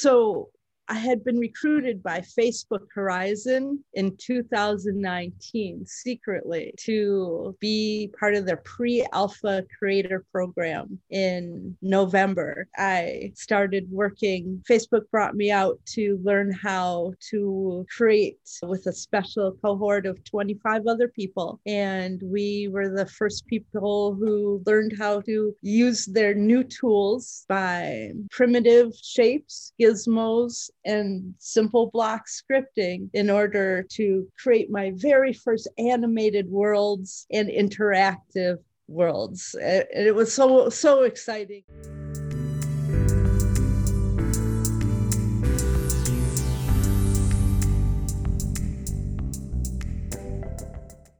so I had been recruited by Facebook Horizon in 2019 secretly to be part of their pre alpha creator program in November. I started working, Facebook brought me out to learn how to create with a special cohort of 25 other people. And we were the first people who learned how to use their new tools by primitive shapes, gizmos, and simple block scripting in order to create my very first animated worlds and interactive worlds. And it was so, so exciting.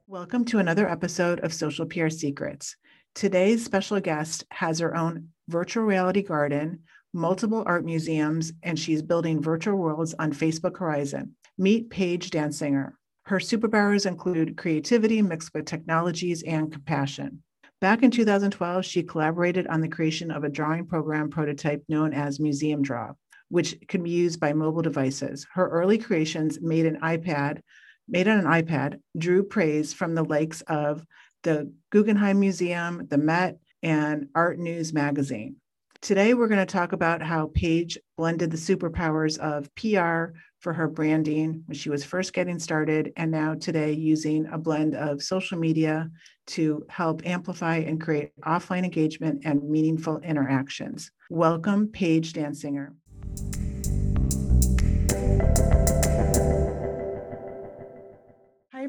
Welcome to another episode of Social PR Secrets. Today's special guest has her own virtual reality garden multiple art museums, and she's building virtual worlds on Facebook Horizon. Meet Paige Dansinger. Her superpowers include creativity mixed with technologies and compassion. Back in 2012, she collaborated on the creation of a drawing program prototype known as Museum Draw, which can be used by mobile devices. Her early creations made an iPad, made on an iPad, drew praise from the likes of the Guggenheim Museum, the Met, and Art News magazine. Today, we're going to talk about how Paige blended the superpowers of PR for her branding when she was first getting started, and now today using a blend of social media to help amplify and create offline engagement and meaningful interactions. Welcome, Paige Dansinger.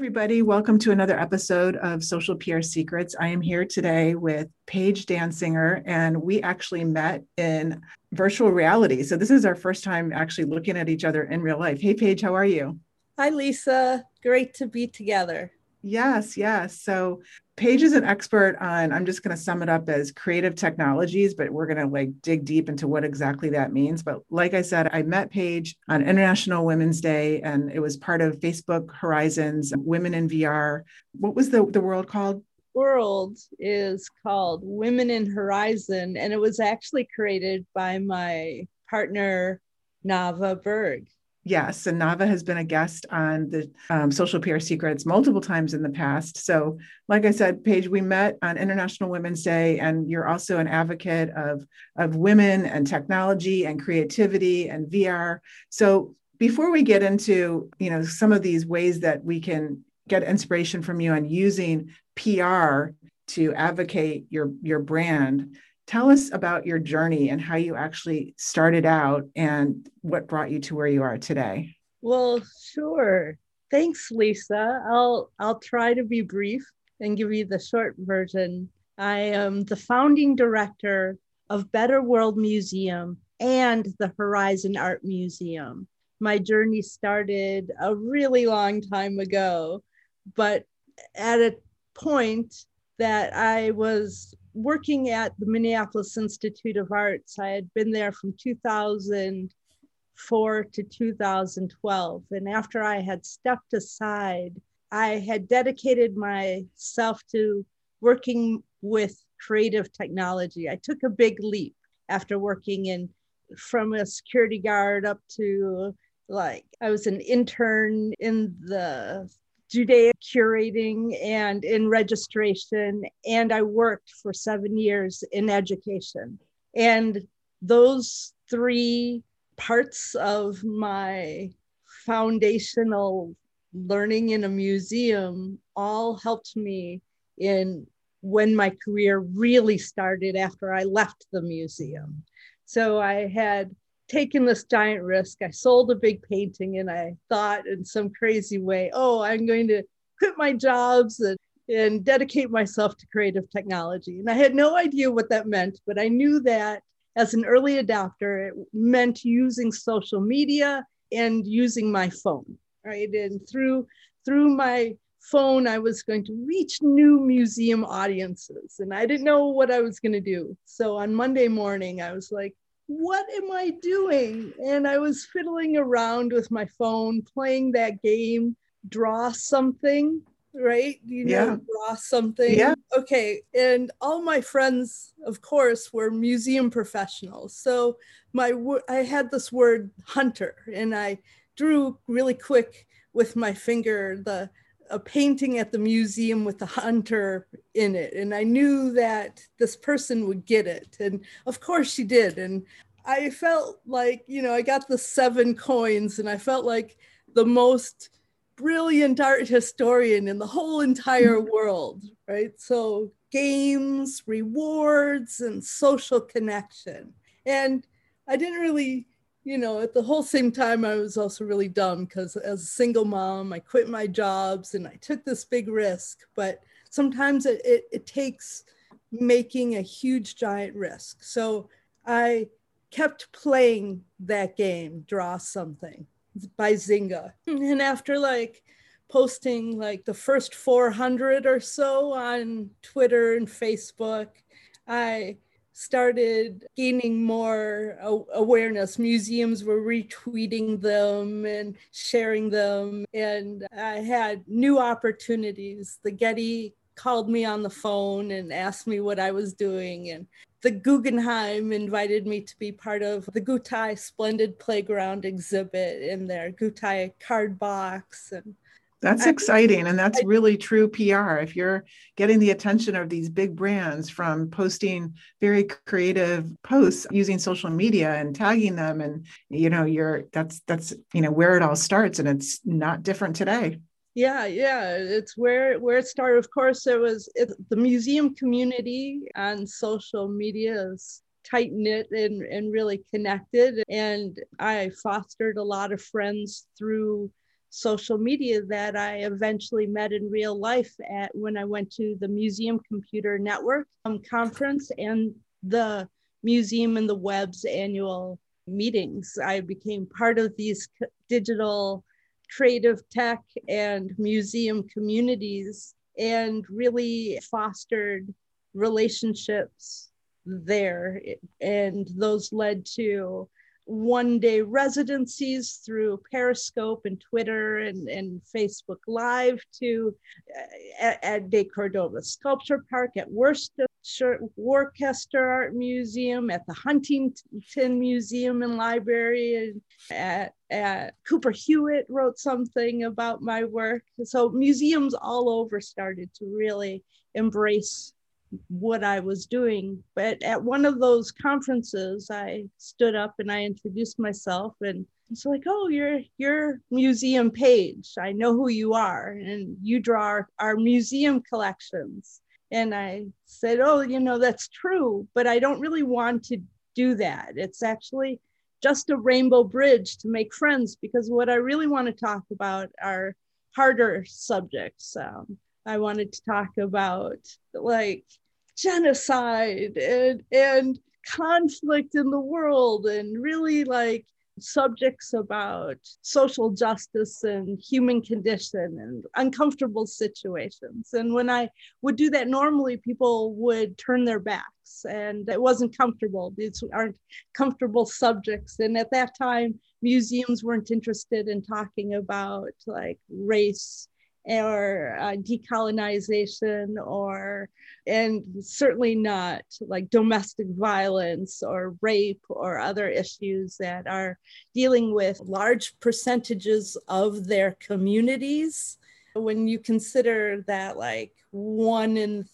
Everybody. Welcome to another episode of Social PR Secrets. I am here today with Paige Dansinger, and we actually met in virtual reality. So, this is our first time actually looking at each other in real life. Hey, Paige, how are you? Hi, Lisa. Great to be together. Yes, yes. So, Paige is an expert on, I'm just going to sum it up as creative technologies, but we're going to like dig deep into what exactly that means. But like I said, I met Paige on International Women's Day and it was part of Facebook Horizons Women in VR. What was the, the world called? World is called Women in Horizon, and it was actually created by my partner, Nava Berg. Yes, and Nava has been a guest on the um, Social PR Secrets multiple times in the past. So, like I said, Paige, we met on International Women's Day, and you're also an advocate of, of women and technology and creativity and VR. So, before we get into you know some of these ways that we can get inspiration from you on using PR to advocate your your brand, Tell us about your journey and how you actually started out and what brought you to where you are today. Well, sure. Thanks, Lisa. I'll I'll try to be brief and give you the short version. I am the founding director of Better World Museum and the Horizon Art Museum. My journey started a really long time ago, but at a point that I was working at the Minneapolis Institute of Arts. I had been there from 2004 to 2012. And after I had stepped aside, I had dedicated myself to working with creative technology. I took a big leap after working in from a security guard up to like I was an intern in the Judaic curating and in registration. And I worked for seven years in education. And those three parts of my foundational learning in a museum all helped me in when my career really started after I left the museum. So I had taken this giant risk. I sold a big painting and I thought in some crazy way, oh, I'm going to quit my jobs and, and dedicate myself to creative technology. And I had no idea what that meant, but I knew that as an early adopter, it meant using social media and using my phone, right? And through through my phone, I was going to reach new museum audiences, and I didn't know what I was going to do. So on Monday morning, I was like, what am I doing? And I was fiddling around with my phone, playing that game, draw something. right? You know, Yeah. draw something. Yeah. Okay. And all my friends, of course, were museum professionals. So my I had this word hunter, and I drew really quick with my finger the a painting at the museum with the hunter in it. And i knew that this person would get it. And of course she did. And i felt like you know i got the seven coins and i felt like the most brilliant art historian in the whole entire world right? So games rewards and social connection. And i didn't really you know, at the whole same time, I was also really dumb because as a single mom, I quit my jobs and I took this big risk. But sometimes it, it, it takes making a huge, giant risk. So I kept playing that game, Draw Something by Zynga. And after like posting like the first 400 or so on Twitter and Facebook, I started gaining more awareness. Museums were retweeting them and sharing them, and I had new opportunities. The Getty called me on the phone and asked me what I was doing, and the Guggenheim invited me to be part of the Gutai Splendid Playground exhibit in their Gutai card box and that's exciting. And that's really true PR. If you're getting the attention of these big brands from posting very creative posts using social media and tagging them, and you know, you're that's that's you know where it all starts. And it's not different today. Yeah, yeah, it's where where it started. Of course, it was it, the museum community on social media is tight knit and, and really connected. And I fostered a lot of friends through social media that I eventually met in real life at when I went to the Museum Computer Network um, conference and the Museum and the Web's annual meetings. I became part of these digital creative tech and museum communities and really fostered relationships there. And those led to one day residencies through Periscope and Twitter and, and Facebook Live to uh, at, at deCordova Sculpture Park, at Worcester Worcester Art Museum, at the Huntington Museum and Library, and at, at Cooper Hewitt wrote something about my work. So museums all over started to really embrace what I was doing. But at one of those conferences, I stood up and I introduced myself and it's like, oh, you're you're museum Paige. I know who you are, and you draw our, our museum collections. And I said, oh, you know, that's true, but I don't really want to do that. It's actually just a rainbow bridge to make friends because what I really want to talk about are harder subjects. Um, I wanted to talk about like genocide and and conflict in the world and really like subjects about social justice and human condition and uncomfortable situations. And when I would do that normally, people would turn their backs and it wasn't comfortable. These aren't comfortable subjects. And at that time, museums weren't interested in talking about like race or uh, decolonization or and certainly not like domestic violence or rape or other issues that are dealing with large percentages of their communities when you consider that like one in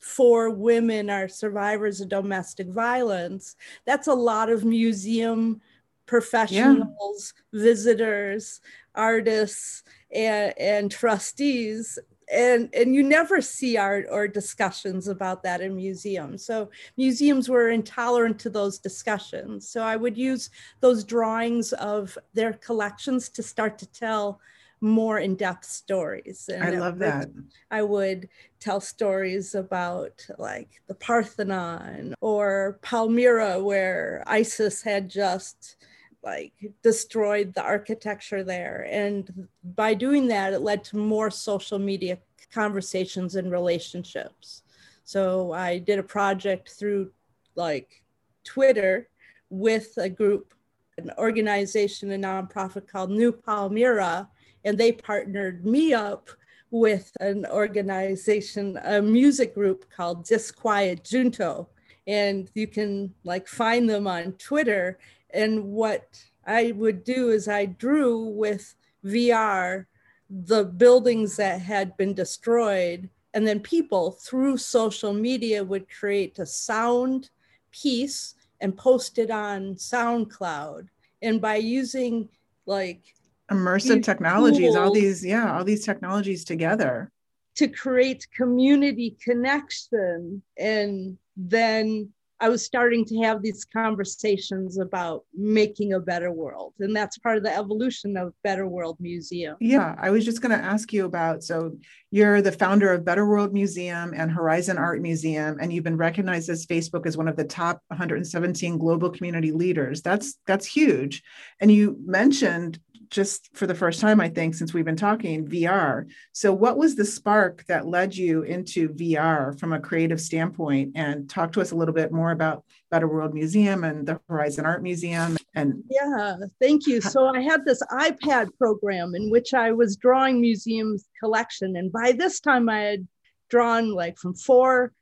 four women are survivors of domestic violence that's a lot of museum professionals yeah. visitors artists and, and trustees and and you never see art or discussions about that in museums. So museums were intolerant to those discussions. So i would use those drawings of their collections to start to tell more in-depth stories. And i love that. I would tell stories about like the parthenon or palmyra where isis had just like destroyed the architecture there. And by doing that, it led to more social media conversations and relationships. So I did a project through like Twitter with a group, an organization, a nonprofit called New Palmyra, and they partnered me up with an organization, a music group called Disquiet Junto. And you can like find them on Twitter. And what I would do is I drew with VR the buildings that had been destroyed. And then people through social media would create a sound piece and post it on SoundCloud. And by using like immersive technologies, all these, yeah, all these technologies together to create community connection and then I was starting to have these conversations about making a better world. And that's part of the evolution of Better World Museum. Yeah, I was just going to ask you about so you're the founder of Better World Museum and Horizon Art Museum, and you've been recognized as Facebook as one of the top 117 global community leaders. That's that's huge. And you mentioned just for the first time, I think, since we've been talking, VR. So, what was the spark that led you into VR from a creative standpoint? And talk to us a little bit more about Better World Museum and the Horizon Art Museum. And yeah, thank you. So, I had this iPad program in which I was drawing museums collection, and by this time, I had drawn like from four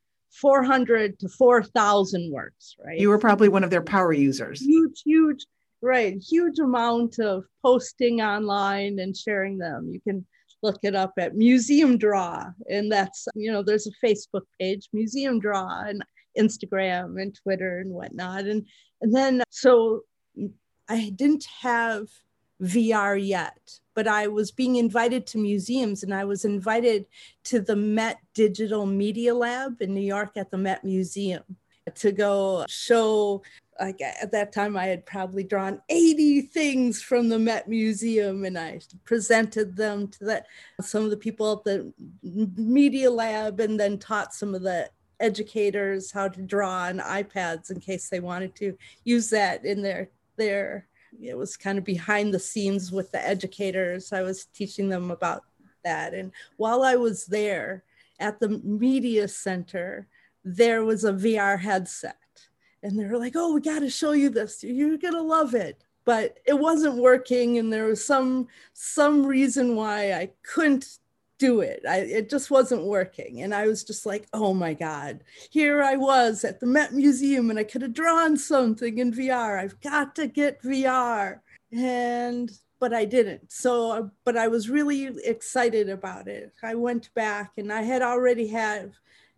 400 to 4,000 works, right? You were probably one of their power users. Huge, huge right huge amount of posting online and sharing them. You can look it up at museum draw and that's you know there's a facebook page museum draw and instagram and twitter and whatnot. And and then so i didn't have vr yet but i was being invited to museums and i was invited to the met digital media lab in new york at the met museum to go show like at that time I had probably drawn 80 things from the Met Museum and I presented them to that some of the people at the media lab and then taught some of the educators how to draw on iPads in case they wanted to use that in their their it was kind of behind the scenes with the educators. I was teaching them about that and while I was there at the media center there was a VR headset and they were like, "Oh, we got to show you this. You're gonna love it." But it wasn't working, and there was some some reason why I couldn't do it. I, it just wasn't working, and I was just like, "Oh my God!" Here I was at the Met Museum, and I could have drawn something in VR. I've got to get VR, and but I didn't. So, but I was really excited about it. I went back, and I had already had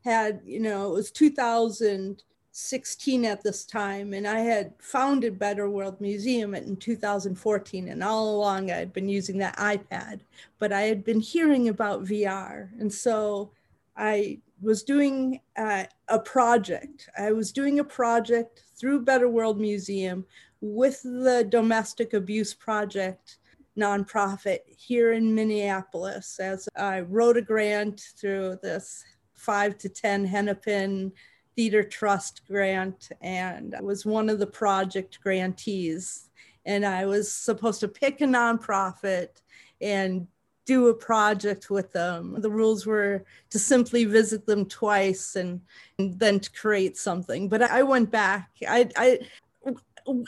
had you know it was 2016 at this time, and I had founded Better World Museum in 2014. And all along, I had been using that iPad, but I had been hearing about VR. And so I was doing uh, a project. I was doing a project through Better World Museum with the Domestic Abuse Project nonprofit here in Minneapolis as I wrote a grant through this five to 10 Hennepin Theater Trust grant and I was one of the project grantees. And I was supposed to pick a nonprofit and do a project with them. The rules were to simply visit them twice and, and then to create something. But I went back. I, I,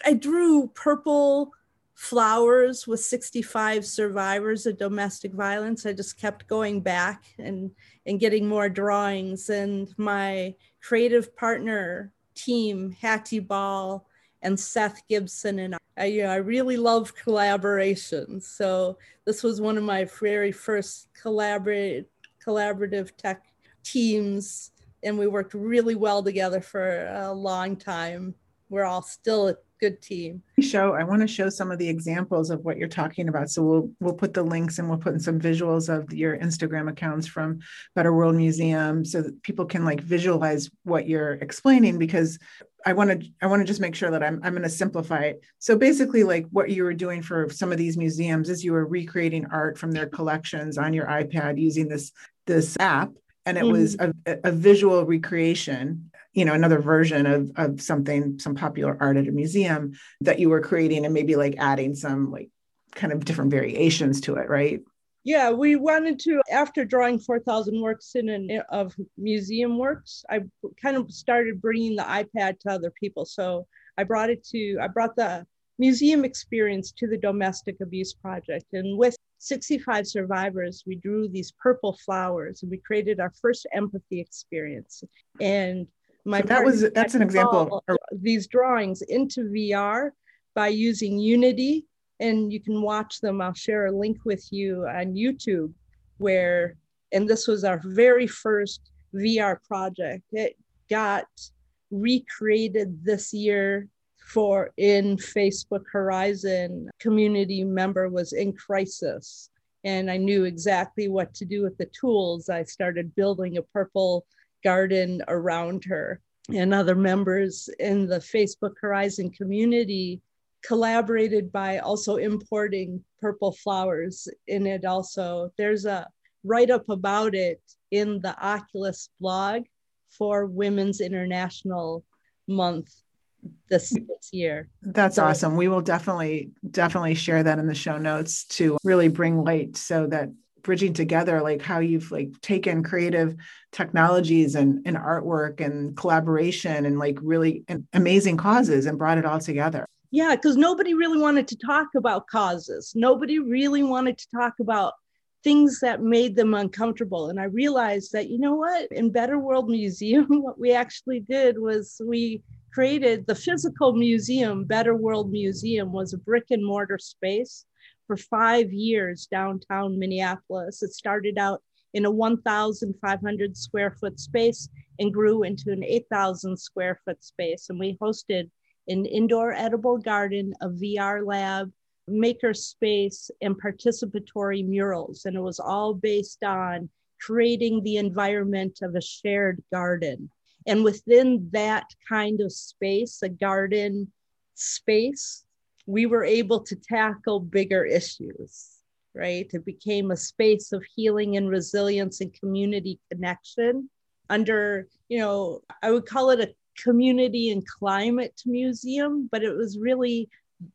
I drew purple flowers with 65 survivors of domestic violence. I just kept going back and, and getting more drawings. And my creative partner team, Hattie Ball and Seth Gibson. And I, you know, I really love collaboration. So this was one of my very first collaborate, collaborative tech teams. And we worked really well together for a long time. We're all still good team. Show I want to show some of the examples of what you're talking about. So we'll we'll put the links and we'll put in some visuals of your Instagram accounts from Better World Museum so that people can like visualize what you're explaining because I want to I want to just make sure that I'm I'm going to simplify it. So basically like what you were doing for some of these museums is you were recreating art from their collections on your iPad using this this app and it mm-hmm. was a, a, visual recreation you know another version of of something some popular art at a museum that you were creating and maybe like adding some like kind of different variations to it right? Yeah we wanted to after drawing 4000 works in an of museum works i kind of started bringing the ipad to other people. So i brought it to i brought the museum experience to the domestic abuse project. And with 65 survivors, we drew these purple flowers and we created our first empathy experience. And my so that was that's an example of these drawings into VR by using Unity. And you can watch them. I'll share a link with you on YouTube where, and this was our very first VR project. It got recreated this year for in Facebook Horizon community member was in crisis. And I knew exactly what to do with the tools. I started building a purple garden around her. And other members in the Facebook Horizon community collaborated by also importing purple flowers in it also. There's a write up about it in the Oculus blog for Women's International Month this, this year. That's so, awesome. We will definitely, definitely share that in the show notes to really bring light so that bridging together like how you've like taken creative technologies and, and artwork and collaboration and like really amazing causes and brought it all together. Yeah because nobody really wanted to talk about causes. Nobody really wanted to talk about things that made them uncomfortable. And I realized that, you know what, in Better World Museum, what we actually did was we created the physical museum, Better World Museum, was a brick and mortar space for five years downtown Minneapolis. It started out in a 1,500 square foot space and grew into an 8,000 square foot space. And we hosted an indoor edible garden, a VR lab, maker space and participatory murals. And it was all based on creating the environment of a shared garden. And within that kind of space, a garden space, we were able to tackle bigger issues, right? It became a space of healing and resilience and community connection under, you know, I would call it a community and climate museum, but it was really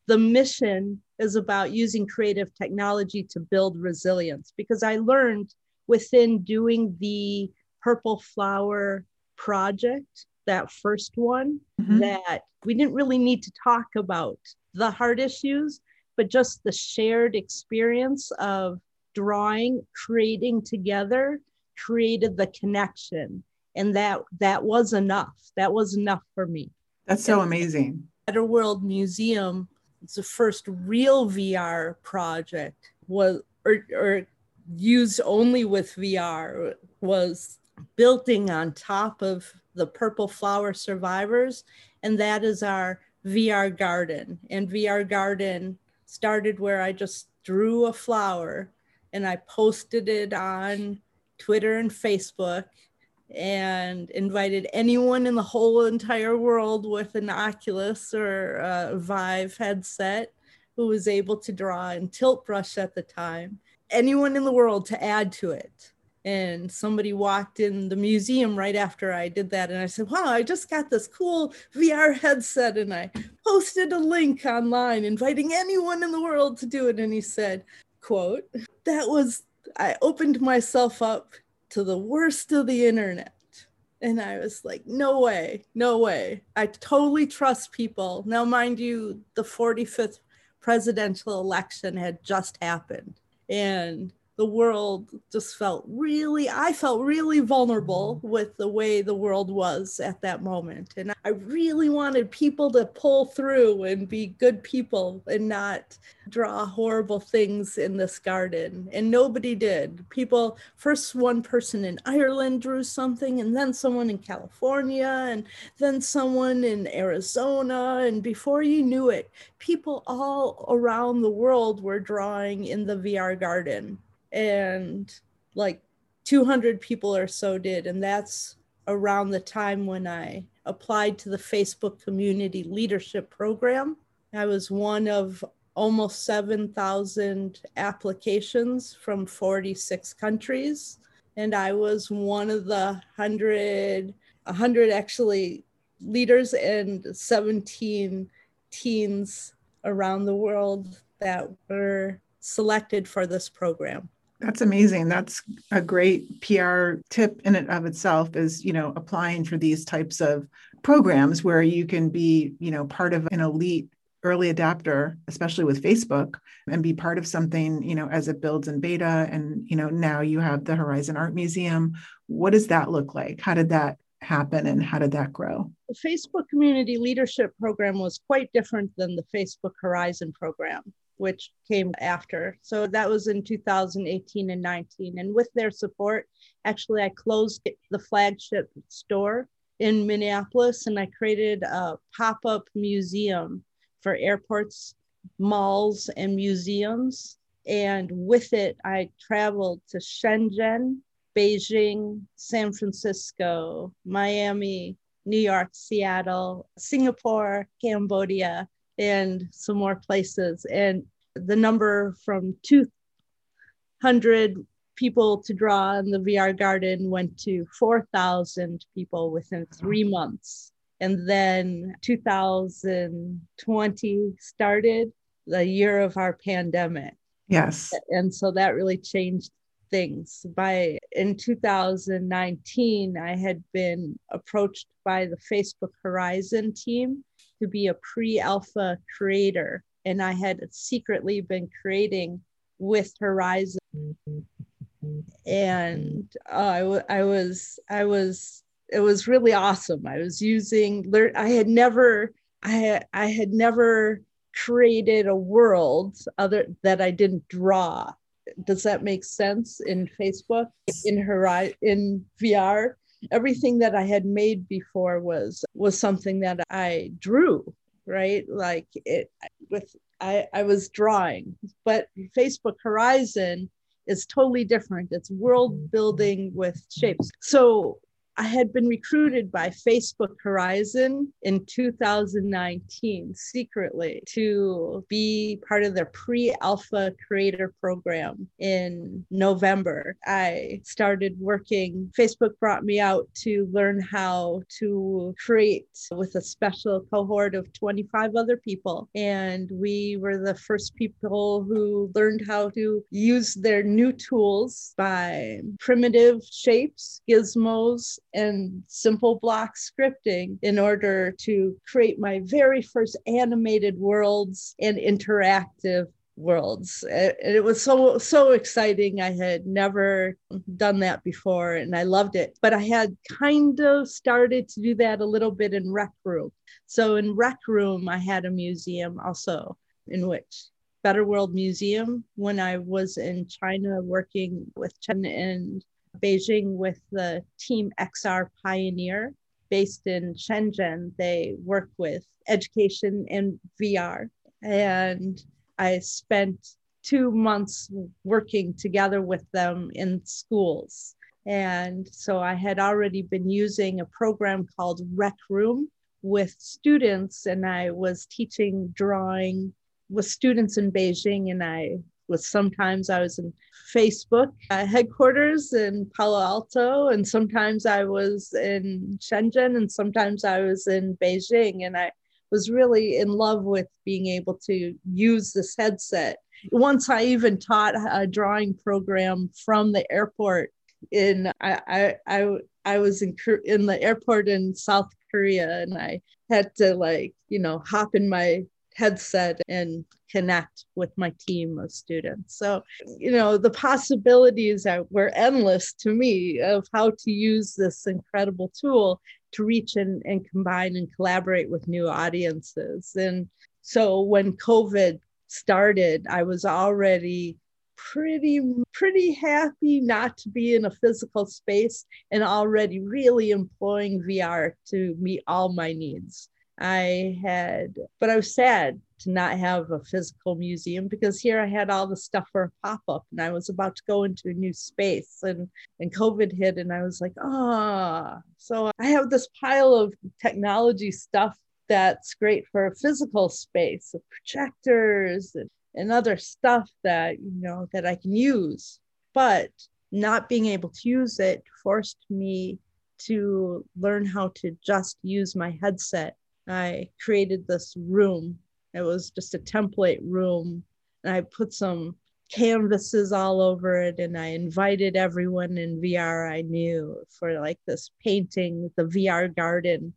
the mission is about using creative technology to build resilience because I learned within doing the purple flower project, that first one, mm-hmm. that we didn't really need to talk about the hard issues, but just the shared experience of drawing, creating together, created the connection. And that that was enough. That was enough for me. That's so and amazing. Better World Museum it's the first real VR project was or, or used only with VR was building on top of the purple flower survivors and that is our VR garden and VR garden started where I just drew a flower and I posted it on Twitter and Facebook and invited anyone in the whole entire world with an Oculus or a Vive headset who was able to draw in tilt brush at the time, anyone in the world to add to it. And somebody walked in the museum right after I did that. And I said, Wow, I just got this cool VR headset. And I posted a link online inviting anyone in the world to do it. And he said, quote, that was, I opened myself up to the worst of the internet. And I was like, no way, no way. I totally trust people. Now, mind you, the 45th presidential election had just happened. And the world just felt really, I felt really vulnerable mm-hmm. with the way the world was at that moment. And I really wanted people to pull through and be good people and not draw horrible things in this garden. And nobody did. People, first one person in Ireland drew something, and then someone in California, and then someone in Arizona. And before you knew it, people all around the world were drawing in the VR garden and like 200 people or so did. And that's around the time when I applied to the Facebook Community Leadership Program. I was one of almost 7,000 applications from 46 countries. And I was one of the 100, 100 actually leaders and 17 teens around the world that were selected for this program. That's amazing. That's a great PR tip in and of itself is, you know, applying for these types of programs where you can be, you know, part of an elite early adapter, especially with Facebook, and be part of something, you know, as it builds in beta. And, you know, now you have the Horizon Art Museum. What does that look like? How did that happen and how did that grow? The Facebook Community Leadership Program was quite different than the Facebook Horizon program which came after. So that was in 2018 and 19. And with their support, actually, I closed the flagship store in Minneapolis and I created a pop up museum for airports, malls, and museums. And with it, I traveled to Shenzhen, Beijing, San Francisco, Miami, New York, Seattle, Singapore, Cambodia, and some more places. And the number from 200 people to draw in the VR garden went to 4,000 people within three months. And then 2020 started, the year of our pandemic. Yes. And so that really changed things. By in 2019, I had been approached by the Facebook Horizon team to be a pre alpha creator. And I had secretly been creating with Horizon. And uh, I, w- I was, I was, it was really awesome. I was using, I had never, I had, I had never created a world other that I didn't draw. Does that make sense in Facebook, in Horizon, in VR? Everything that I had made before was was something that I drew, right? Like it with I, I was drawing, but Facebook Horizon is totally different. It's world building with shapes. So I had been recruited by Facebook Horizon in 2019 secretly to be part of their pre alpha creator program in November. I started working, Facebook brought me out to learn how to create with a special cohort of 25 other people. And we were the first people who learned how to use their new tools by primitive shapes, gizmos, and simple block scripting in order to create my very first animated worlds and interactive worlds. And it was so so exciting. I had never done that before and i loved it. But i had kind of started to do that a little bit in rec room. So in rec room i had a museum also in which better world museum when i was in china working with chen and Beijing with the Team XR Pioneer based in Shenzhen. They work with education and VR. And I spent two months working together with them in schools. And so I had already been using a program called Rec Room with students, and I was teaching drawing with students in Beijing, and I was sometimes I was in Facebook uh, headquarters in Palo Alto, and sometimes I was in Shenzhen, and sometimes I was in Beijing. And I was really in love with being able to use this headset. Once I even taught a drawing program from the airport in I I I, I was in in the airport in South Korea, and I had to like you know hop in my headset and connect with my team of students. So, you know, the possibilities are, were endless to me of how to use this incredible tool to reach and, and combine and collaborate with new audiences. And so when COVID started, I was already pretty pretty happy not to be in a physical space and already really employing VR to meet all my needs. I had, but I was sad to not have a physical museum because here I had all the stuff for a pop up and I was about to go into a new space and, and COVID hit and I was like, ah, oh. so I have this pile of technology stuff that's great for a physical space of projectors and, and other stuff that, you know, that I can use. But not being able to use it forced me to learn how to just use my headset I created this room. It was just a template room. And I put some canvases all over it and I invited everyone in VR I knew for like this painting, the VR garden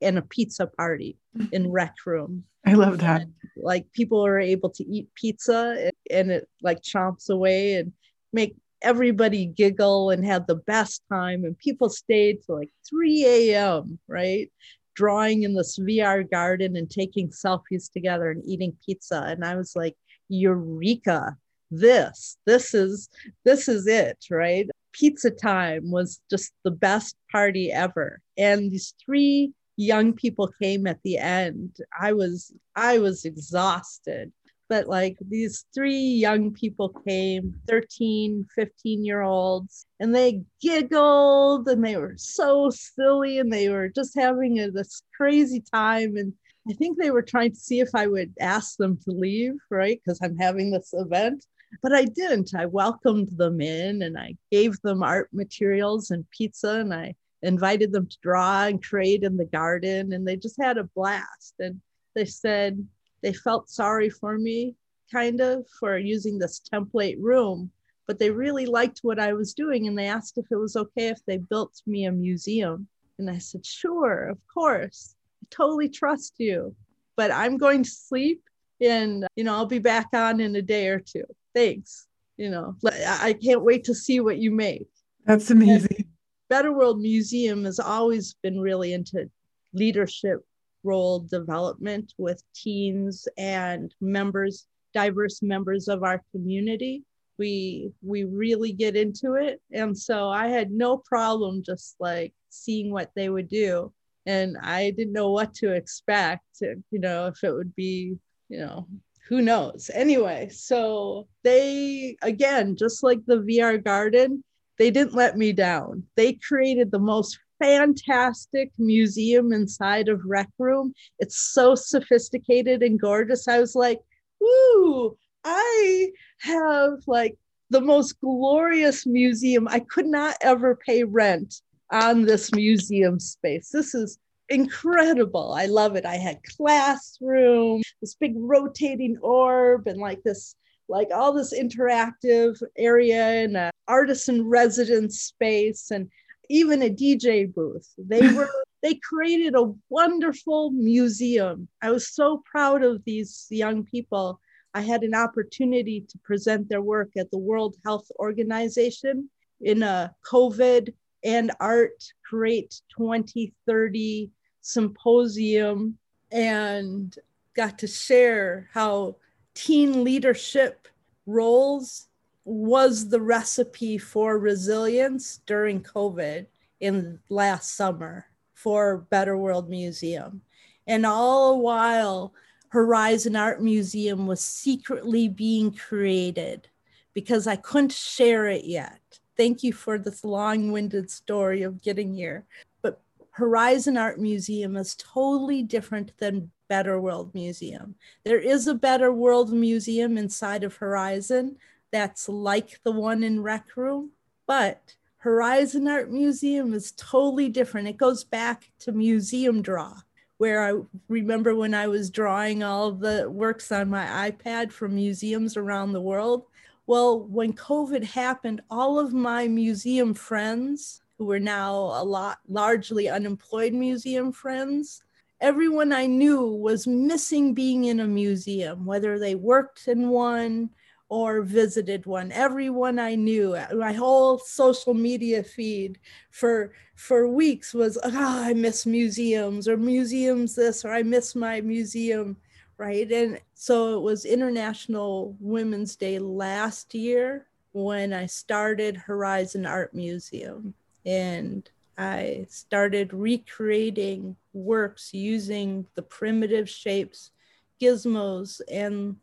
and a pizza party in rec room. I love that. And, like people are able to eat pizza and, and it like chomps away and make everybody giggle and had the best time and people stayed till like 3 a.m right drawing in this vr garden and taking selfies together and eating pizza. And i was like eureka this this is this is it right? Pizza time was just the best party ever. And these three young people came at the end. I was i was exhausted but like these three young people came 13 15 year olds and they giggled and they were so silly and they were just having a, this crazy time and i think they were trying to see if i would ask them to leave right because i'm having this event but I didn't. I welcomed them in and I gave them art materials and pizza and I invited them to draw and create in the garden and they just had a blast. And they said they felt sorry for me, kind of, for using this template room, but they really liked what I was doing and they asked if it was okay if they built me a museum. And I said, sure, of course. I totally trust you, but I'm going to sleep and you know i'll be back on in a day or two thanks you know i can't wait to see what you make that's amazing and better world museum has always been really into leadership role development with teens and members diverse members of our community. We we really get into it. And so i had no problem just like seeing what they would do. And i didn't know what to expect you know if it would be you know who knows? Anyway so they again just like the vr garden they didn't let me down. They created the most fantastic museum inside of rec room it's so sophisticated and gorgeous i was like ooh i have like the most glorious museum i could not ever pay rent on this museum space this is incredible. I love it. I had classroom, this big rotating orb, and like this, like all this interactive area and an artisan residence space, and even a DJ booth. They were they created a wonderful museum. I was so proud of these young people. I had an opportunity to present their work at the World Health Organization in a COVID and Art Create 2030 symposium and got to share how teen leadership roles was the recipe for resilience during COVID in last summer for Better World Museum. And all the while Horizon Art Museum was secretly being created because I couldn't share it yet. Thank you for this long winded story of getting here. But Horizon Art Museum is totally different than Better World Museum. There is a Better World Museum inside of Horizon that's like the one in Rec Room, but Horizon Art Museum is totally different. It goes back to Museum Draw, where I remember when I was drawing all the works on my iPad from museums around the world. Well, when COVID happened, all of my museum friends who were now a lot largely unemployed museum friends. Everyone I knew was missing being in a museum, whether they worked in one or visited one. Everyone I knew, uh, my whole social media feed for for weeks was, oh, I miss museums or museums this or I miss my museum, right? And so it was International Women's Day last year when I started Horizon Art Museum and I started recreating works using the primitive shapes, gizmos, and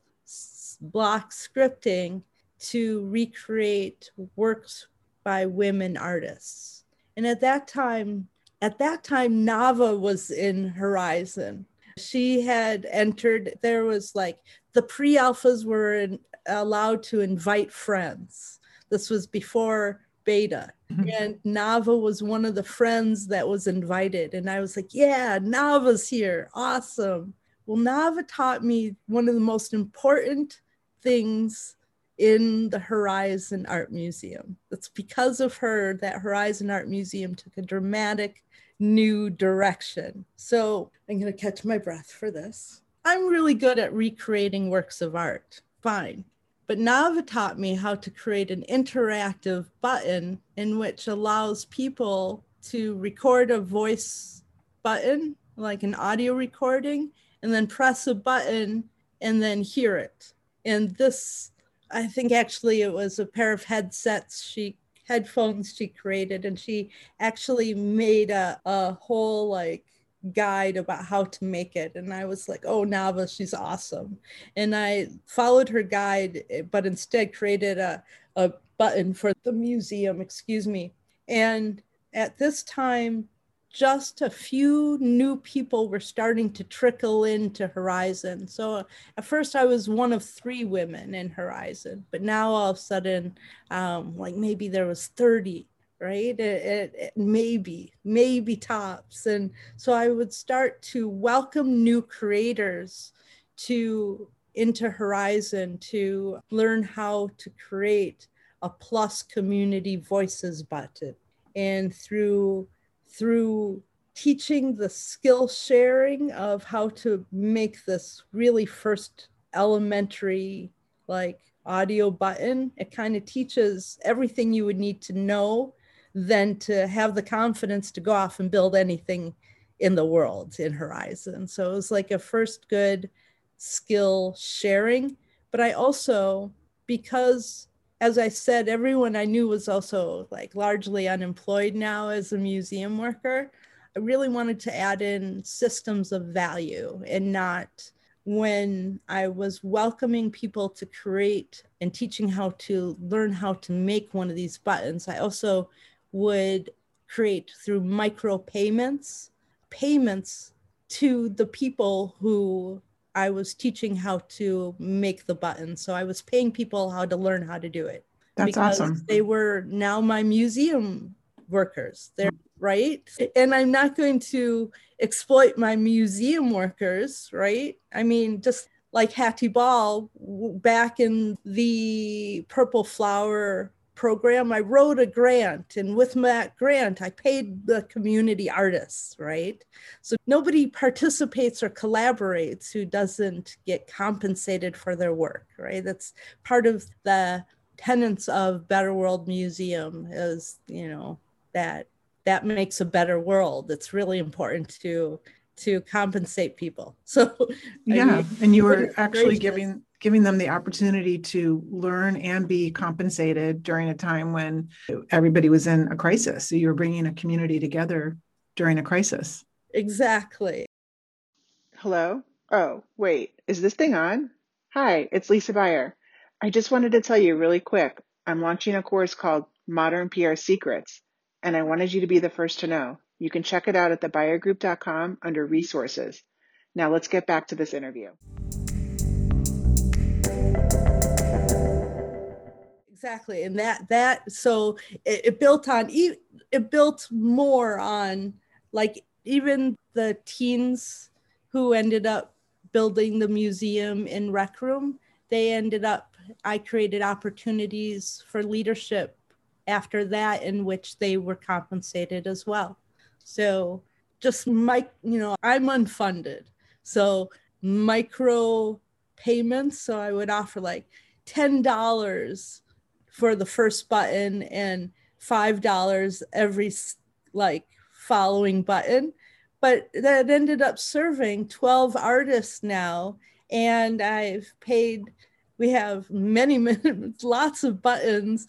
block scripting to recreate works by women artists. And at that time, at that time, Nava was in Horizon. She had entered, there was like the pre alphas were in, allowed to invite friends. This was before beta mm-hmm. and Nava was one of the friends that was invited. And I was like, yeah, Nava's here. Awesome. Well, Nava taught me one of the most important things in the Horizon Art Museum. It's because of her that Horizon Art Museum took a dramatic new direction. So I'm going to catch my breath for this. I'm really good at recreating works of art. Fine. But Nava taught me how to create an interactive button in which allows people to record a voice button, like an audio recording, and then press a button and then hear it. And this, I think actually it was a pair of headsets she headphones she created and she actually made a, a whole like guide about how to make it. And i was like oh nava she's awesome. And i followed her guide eh, but instead created a, a button for the museum excuse me. And at this time just a few new people were starting to trickle into Horizon. So at first I was one of three women in Horizon, but now all of a sudden, um, like maybe there was 30, right? It, it, it, maybe, maybe tops. And so I would start to welcome new creators to into Horizon to learn how to create a plus community voices button. And through through teaching the skill sharing of how to make this really first elementary like audio button. It kind of teaches everything you would need to know then to have the confidence to go off and build anything in the world in horizon. So it was like a first good skill sharing. But i also because as I said, everyone I knew was also like largely unemployed now as a museum worker. I really wanted to add in systems of value and not when I was welcoming people to create and teaching how to learn how to make one of these buttons. I also would create through micro payments, payments to the people who I was teaching how to make the button. So I was paying people how to learn how to do it. That's awesome. They were now my museum workers. They're right. And I'm not going to exploit my museum workers, right? I mean, just like Hattie Ball back in the Purple Flower program, I wrote a grant, and with that grant, I paid the community artists, right? So nobody participates or collaborates who doesn't get compensated for their work, right? That's part of the tenets of Better World Museum is, you know, that that makes a better world. It's really important to to compensate people. So yeah, I mean, and you were actually giving giving them the opportunity to learn and be compensated during a time when everybody was in a crisis. So you were bringing a community together during a crisis. Exactly. Hello? Oh, wait, is this thing on? Hi, it's Lisa Buyer. I just wanted to tell you really quick I'm launching a course called Modern PR Secrets, and I wanted you to be the first to know. You can check it out at thebuyergroup.com under resources. Now let's get back to this interview. Exactly and that that so it, it built on it built more on like even the teens who ended up building the museum in rec room they ended up i created opportunities for leadership after that in which they were compensated as well. So just my you know i'm unfunded so micro payments so i would offer like $10 for the first button and five dollars every like following button. But that ended up serving 12 artists now and i've paid we have many, many lots of buttons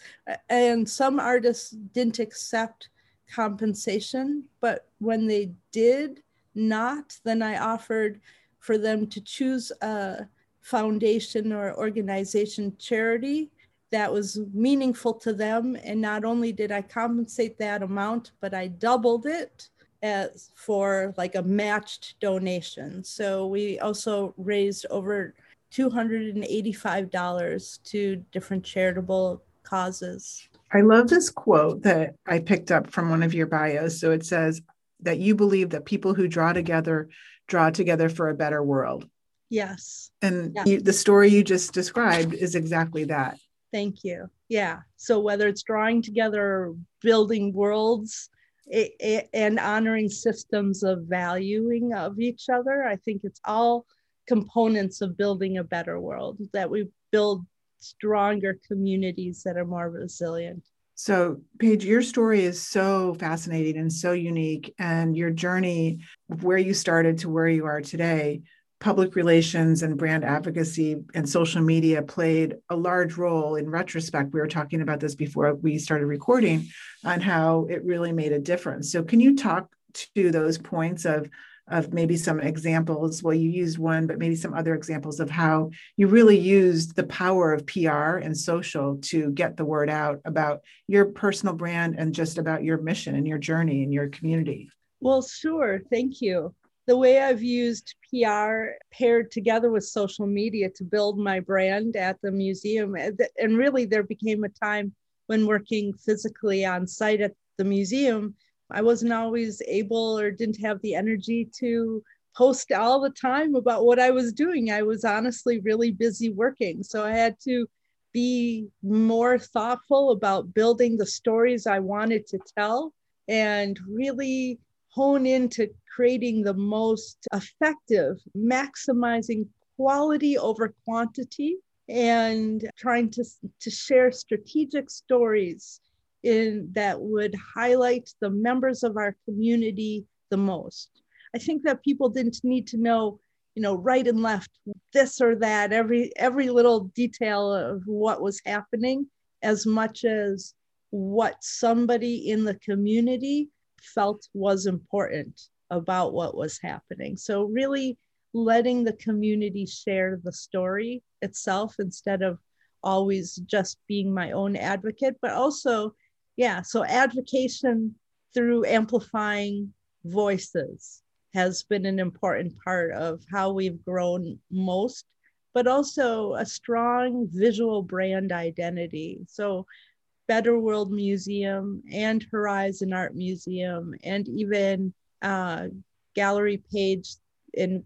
and some artists didn't accept compensation but when they did not then i offered for them to choose a foundation or organization charity that was meaningful to them. And not only did I compensate that amount, but I doubled it as for like a matched donation. So we also raised over $285 to different charitable causes. I love this quote that I picked up from one of your bios. So it says that you believe that people who draw together draw together for a better world. Yes. And You, the story you just described is exactly that Thank you. Yeah. So whether it's drawing together, building worlds, it, it, and honoring systems of valuing of each other, I think it's all components of building a better world that we build stronger communities that are more resilient. So, Paige, your story is so fascinating and so unique, and your journey, where you started to where you are today, public relations and brand advocacy and social media played a large role in retrospect. We were talking about this before we started recording on how it really made a difference. So, can you talk to those points of of maybe some examples. Well, you used one, but maybe some other examples of how you really used the power of PR and social to get the word out about your personal brand and just about your mission and your journey and your community. Well, sure. Thank you. The way I've used PR paired together with social media to build my brand at the museum. Eh, and really, there became a time when working physically on site at the museum I wasn't always able or didn't have the energy to post all the time about what I was doing. I was honestly really busy working. So I had to be more thoughtful about building the stories I wanted to tell and really hone into creating the most effective, maximizing quality over quantity and trying to, to share strategic stories in that would highlight the members of our community the most. I think that people didn't need to know, you know, right and left, this or that, every every little detail of what was happening, as much as what somebody in the community felt was important about what was happening. So really letting the community share the story itself instead of always just being my own advocate, but also yeah so advocation through amplifying voices has been an important part of how we've grown most but also a strong visual brand identity so better world museum and horizon art museum and even uh, gallery page and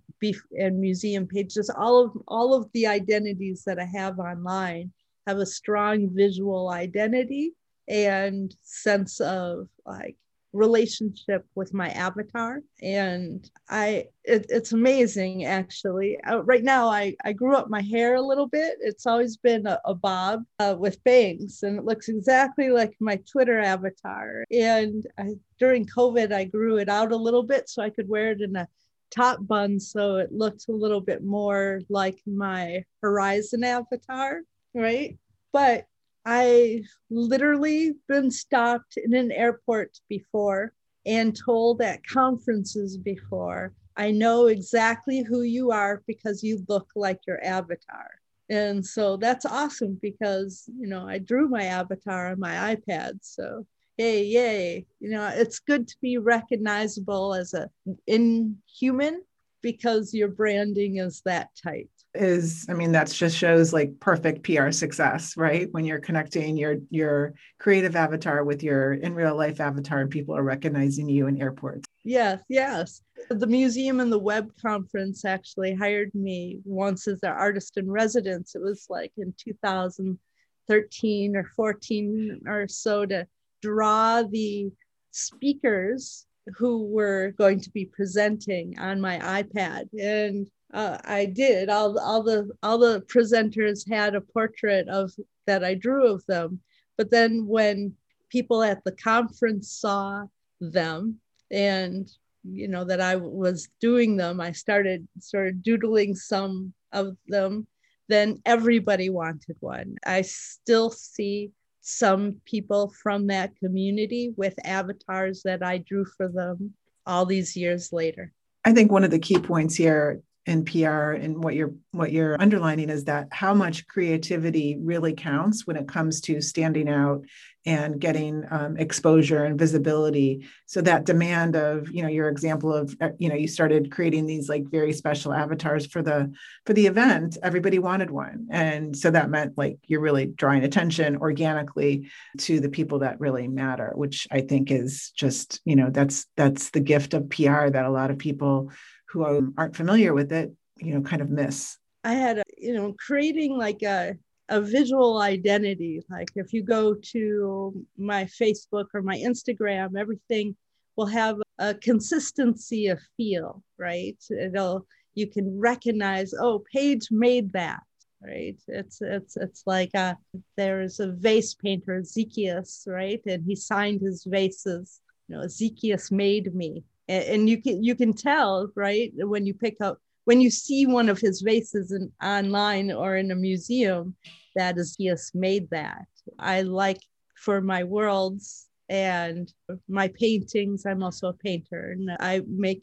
and museum pages. All of all of the identities that i have online have a strong visual identity and sense of like relationship with my avatar. And i it, it's amazing actually. Uh, right now I, I grew up my hair a little bit. It's always been a, a bob uh, with bangs and it looks exactly like my twitter avatar. And I, during covid i grew it out a little bit so i could wear it in a top bun so it looked a little bit more like my horizon avatar right? But I've literally been stopped in an airport before and told at conferences before, I know exactly who you are because you look like your avatar. And so that's awesome because, you know, I drew my avatar on my iPad. So, yay, yay. You know, it's good to be recognizable as a inhuman because your branding is that tight is i mean that just shows like perfect pr success right? When you're connecting your your creative avatar with your in real life avatar and people are recognizing you in airports. Yes yes. The museum and the web conference actually hired me once as their artist in residence. It was like in 2013 or 14 or so to draw the speakers who were going to be presenting on my ipad. And uh, I did. All, all the all the presenters had a portrait of that I drew of them. But then when people at the conference saw them and you know that I was doing them, I started sort of doodling some of them. Then everybody wanted one. I still see some people from that community with avatars that I drew for them all these years later. I think one of the key points here in PR and what you're what you're underlining is that how much creativity really counts when it comes to standing out and getting um, exposure and visibility. So that demand of you know your example of uh, you know you started creating these like very special avatars for the for the event. Everybody wanted one, and so that meant like you're really drawing attention organically to the people that really matter, which I think is just you know that's that's the gift of PR that a lot of people who aren't familiar with it, you know, kind of miss. I had, you know, creating like a a visual identity. Like if you go to my Facebook or my Instagram, everything will have a consistency of feel, right? It'll you can recognize, oh, Paige made that, right? It's it's it's like uh, a, there's a vase painter, Exekias, right? And he signed his vases. You know, Exekias made me, and, and you can you can tell, right, when you pick up when you see one of his vases in, online or in a museum, that Exekias made that. I like for my worlds and my paintings i'm also a painter and i make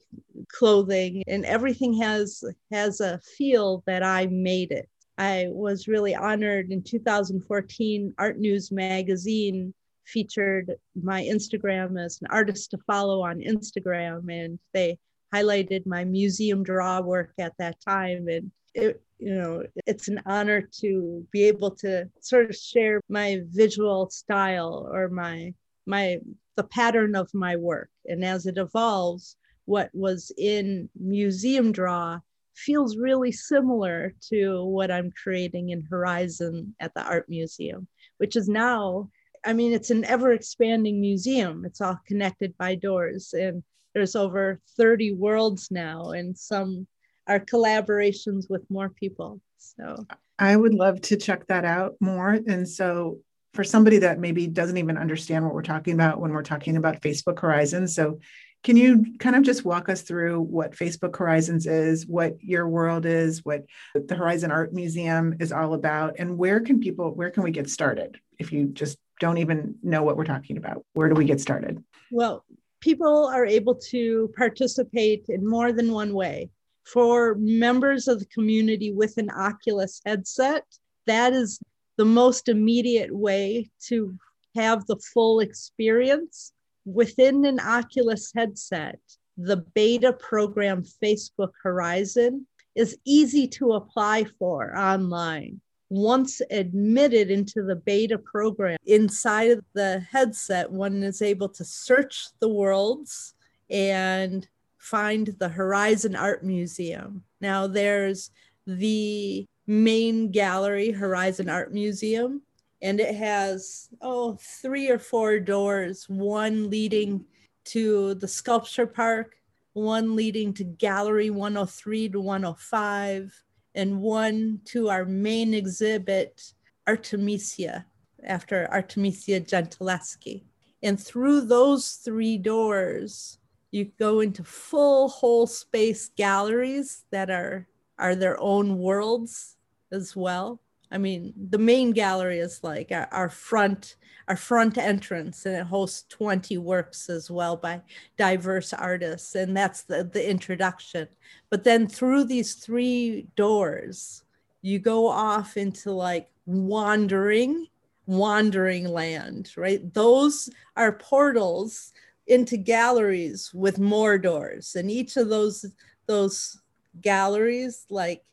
clothing and everything has has a feel that i made it i was really honored in 2014 art news magazine featured my instagram as an artist to follow on instagram and they highlighted my museum draw work at that time. And it you know it's an honor to be able to sort of share my visual style or my my the pattern of my work. And as it evolves what was in museum draw feels really similar to what i'm creating in horizon at the art museum which is now i mean it's an ever expanding museum it's all connected by doors and there's over 30 worlds now and some are collaborations with more people so i would love to check that out more and so for somebody that maybe doesn't even understand what we're talking about when we're talking about Facebook Horizons. So, can you kind of just walk us through what Facebook Horizons is, what your world is, what the Horizon Art Museum is all about, and where can people, where can we get started if you just don't even know what we're talking about? Where do we get started? Well, people are able to participate in more than one way. For members of the community with an Oculus headset, that is the most immediate way to have the full experience within an Oculus headset. The beta program Facebook Horizon is easy to apply for online. Once admitted into the beta program, inside of the headset, one is able to search the worlds and find the Horizon Art Museum. Now, there's the main gallery, Horizon Art Museum, and it has oh three or four doors, one leading to the sculpture park, one leading to gallery 103 to 105, and one to our main exhibit, Artemisia, after Artemisia Gentileschi. And through those three doors, you go into full whole space galleries that are are their own worlds as well. I mean, the main gallery is like our, our, front our front entrance, and it hosts 20 works as well by diverse artists, and that's the, the introduction. But then through these three doors, you go off into like wandering, wandering land, right? Those are portals into galleries with more doors, and each of those those galleries like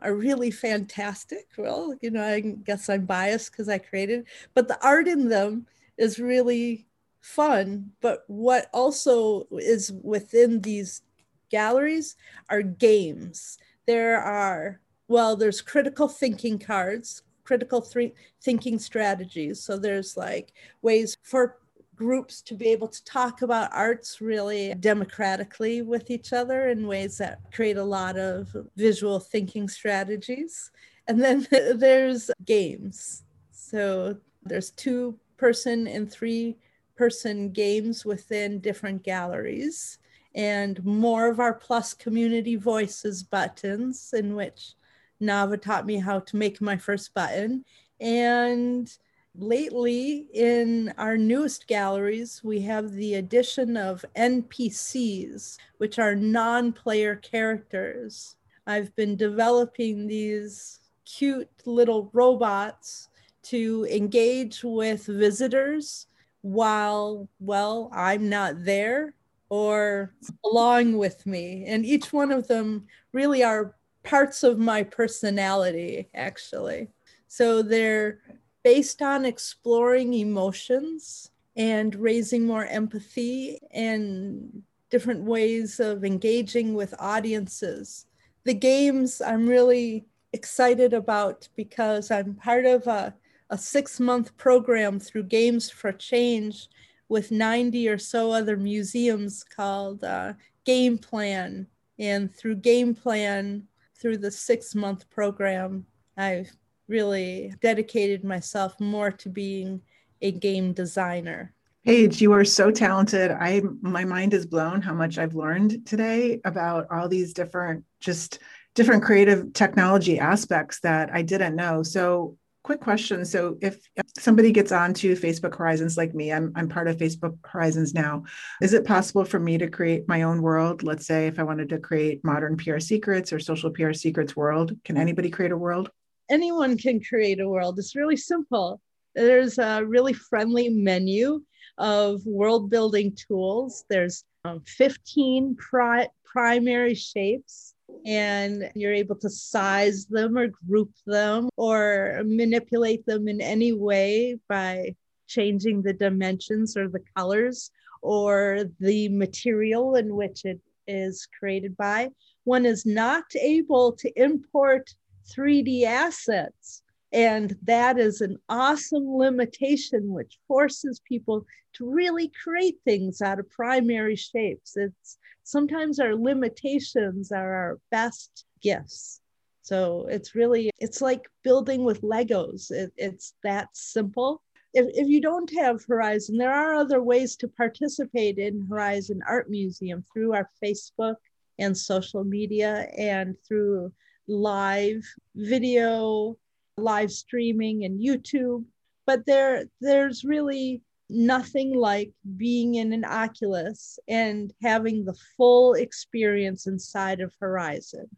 are really fantastic. Well, you know, I guess I'm biased because I created, but the art in them is really fun. But what also is within these galleries are games. There are, well, there's critical thinking cards, critical th- thinking strategies. So there's like ways for groups to be able to talk about arts really democratically with each other in ways that create a lot of visual thinking strategies. And then there's games. So there's two person and three person games within different galleries and more of our plus community voices buttons in which Nava taught me how to make my first button and lately in our newest galleries, we have the addition of NPCs, which are non player characters. I've been developing these cute little robots to engage with visitors while, well, I'm not there or along with me. And each one of them really are parts of my personality, actually. So they're based on exploring emotions and raising more empathy and different ways of engaging with audiences. The games I'm really excited about because I'm part of a, a six month program through Games for Change with 90 or so other museums called uh, Game Plan. And through Game Plan, through the six month program, I've really dedicated myself more to being a game designer. Paige, you are so talented. I my mind is blown how much I've learned today about all these different just different creative technology aspects that I didn't know. So quick question. So if, somebody gets onto Facebook Horizons like me, I'm, I'm part of Facebook Horizons now. Is it possible for me to create my own world? Let's say if I wanted to create modern PR secrets or social PR secrets world, can anybody create a world? Anyone can create a world. It's really simple. There's a really friendly menu of world building tools. There's um, 15 pri- primary shapes and you're able to size them or group them or manipulate them in any way by changing the dimensions or the colors or the material in which it is created by. One is not able to import 3D assets. And that is an awesome limitation, which forces people to really create things out of primary shapes. It's sometimes our limitations are our best gifts. So it's really, it's like building with Legos. It, it's that simple. If, if you don't have Horizon, there are other ways to participate in Horizon Art Museum through our Facebook and social media and through live video, live streaming and YouTube. But there, there's really nothing like being in an Oculus and having the full experience inside of Horizon.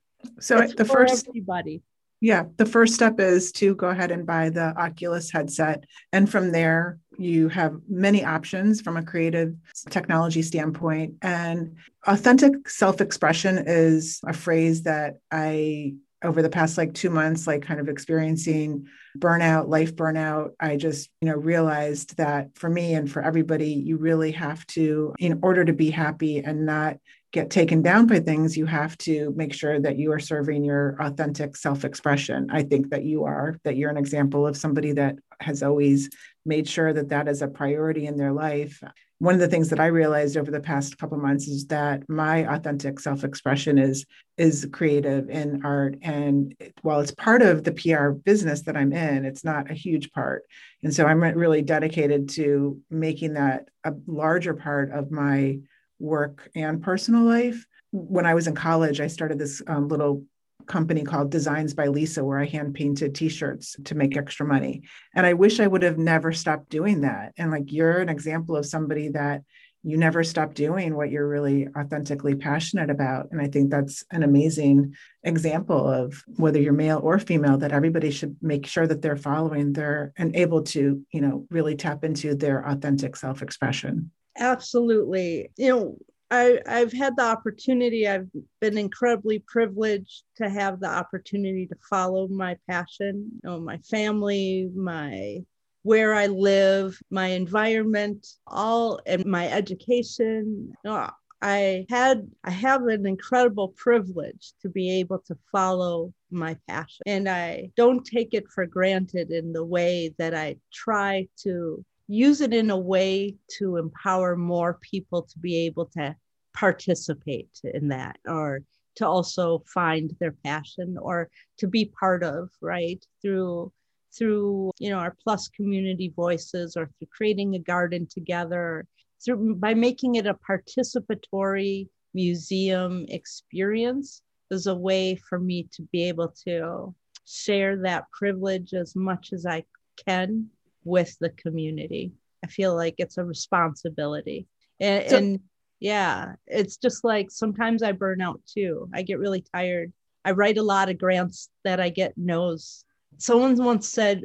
So it's the first everybody. Yeah, the first step is to go ahead and buy the Oculus headset. And from there, you have many options from a creative technology standpoint. And authentic self expression is a phrase that I over the past like two months, like kind of experiencing burnout, life burnout, I just, you know, realized that for me and for everybody, you really have to, in order to be happy and not get taken down by things, you have to make sure that you are serving your authentic self expression. I think that you are, that you're an example of somebody that has always made sure that that is a priority in their life one of the things that I realized over the past couple months is that my authentic self-expression is is creative in art, and while it's part of the PR business that I'm in, it's not a huge part. And so I'm really dedicated to making that a larger part of my work and personal life. When I was in college, I started this um, little company called Designs by Lisa, where I hand painted t shirts to make extra money. And I wish I would have never stopped doing that. And like you're an example of somebody that you never stop doing what you're really authentically passionate about. And I think that's an amazing example of whether you're male or female, that everybody should make sure that they're following their and able to, you know, really tap into their authentic self expression. Absolutely. You know, I, I've had the opportunity, I've been incredibly privileged to have the opportunity to follow my passion, you know, my family, my where I live, my environment, all and my education. You know, I had I have an incredible privilege to be able to follow my passion and I don't take it for granted in the way that I try to use it in a way to empower more people to be able to participate in that or to also find their passion or to be part of right? Through through you know our plus community voices or through creating a garden together through by making it a participatory museum experience is a way for me to be able to share that privilege as much as I can with the community. I feel like it's a responsibility. And, so, and yeah, it's just like sometimes I burn out too. I get really tired. I write a lot of grants that I get no's. Someone once said,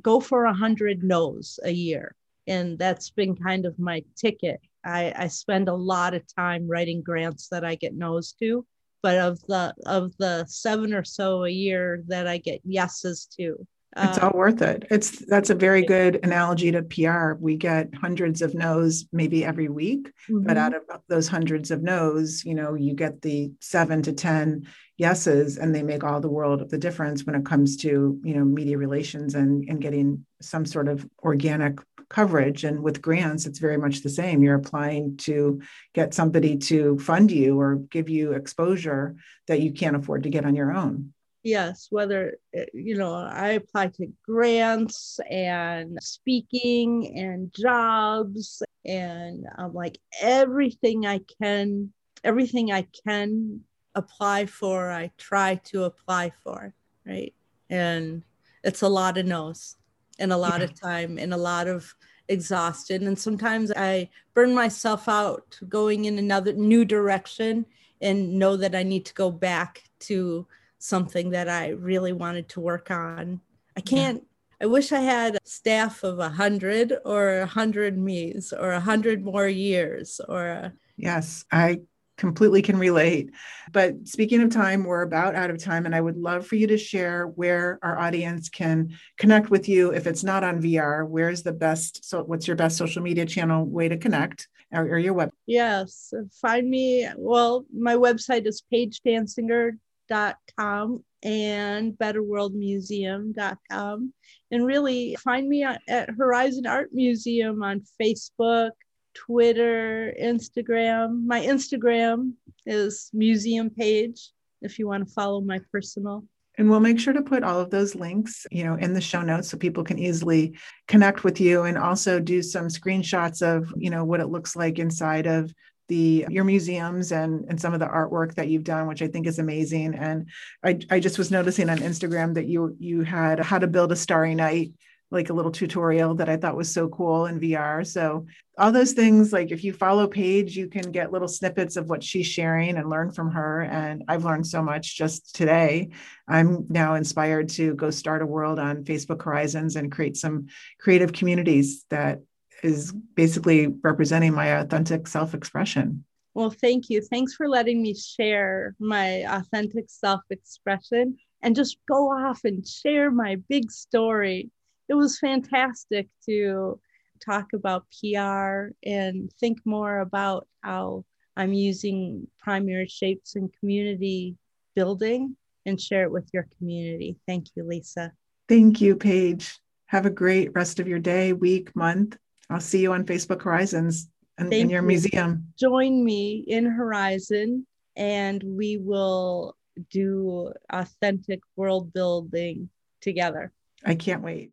go for a hundred no's a year. And that's been kind of my ticket. I, I spend a lot of time writing grants that I get no's to but of the of the seven or so a year that I get yeses to, it's all worth it. It's that's a very good analogy to PR. We get hundreds of no's maybe every week, mm-hmm. but out of those hundreds of no's, you know, you get the seven to 10 yeses and they make all the world of the difference when it comes to, you know, media relations and, and getting some sort of organic coverage. And with grants, it's very much the same. You're applying to get somebody to fund you or give you exposure that you can't afford to get on your own yes whether eh, you know i apply to grants and speaking and jobs and i'm like everything i can everything i can apply for i try to apply for right and it's a lot of no's and a lot yeah. of time and a lot of exhaustion and sometimes i burn myself out going in another new direction and know that i need to go back to something that I really wanted to work on. I can't. Yeah. I wish I had a staff of a hundred or a hundred me's or a hundred more years or. A... yes, I completely can relate. But speaking of time, we're about out of time, and I would love for you to share where our audience can connect with you. If it's not on VR, where's the best? So, what's your best social media channel way to connect? Or, or your web? Yes, find me. Well, my website is paigedansinger com and betterworldmuseum.com. And really find me at Horizon Art Museum on Facebook, Twitter, Instagram. My Instagram is museum page if you want to follow my personal. And we'll make sure to put all of those links, you know, in the show notes so people can easily connect with you and also do some screenshots of, you know, what it looks like inside of the your museums and and some of the artwork that you've done which i think is amazing. And i, I just was noticing on instagram that you you had how to build a starry night like a little tutorial that i thought was so cool in vr so all those things like if you follow paige you can get little snippets of what she's sharing and learn from her. And i've learned so much just today. I'm now inspired to go start a world on facebook horizons and create some creative communities that is basically representing my authentic self expression. Well, thank you. Thanks for letting me share my authentic self expression and just go off and share my big story. It was fantastic to talk about PR and think more about how I'm using primary shapes in community building and share it with your community. Thank you, Lisa. Thank you, Paige. Have a great rest of your day, week, month. I'll see you on Facebook Horizons and in your you. museum. Join me in Horizon and we will do authentic world building together. I can't wait.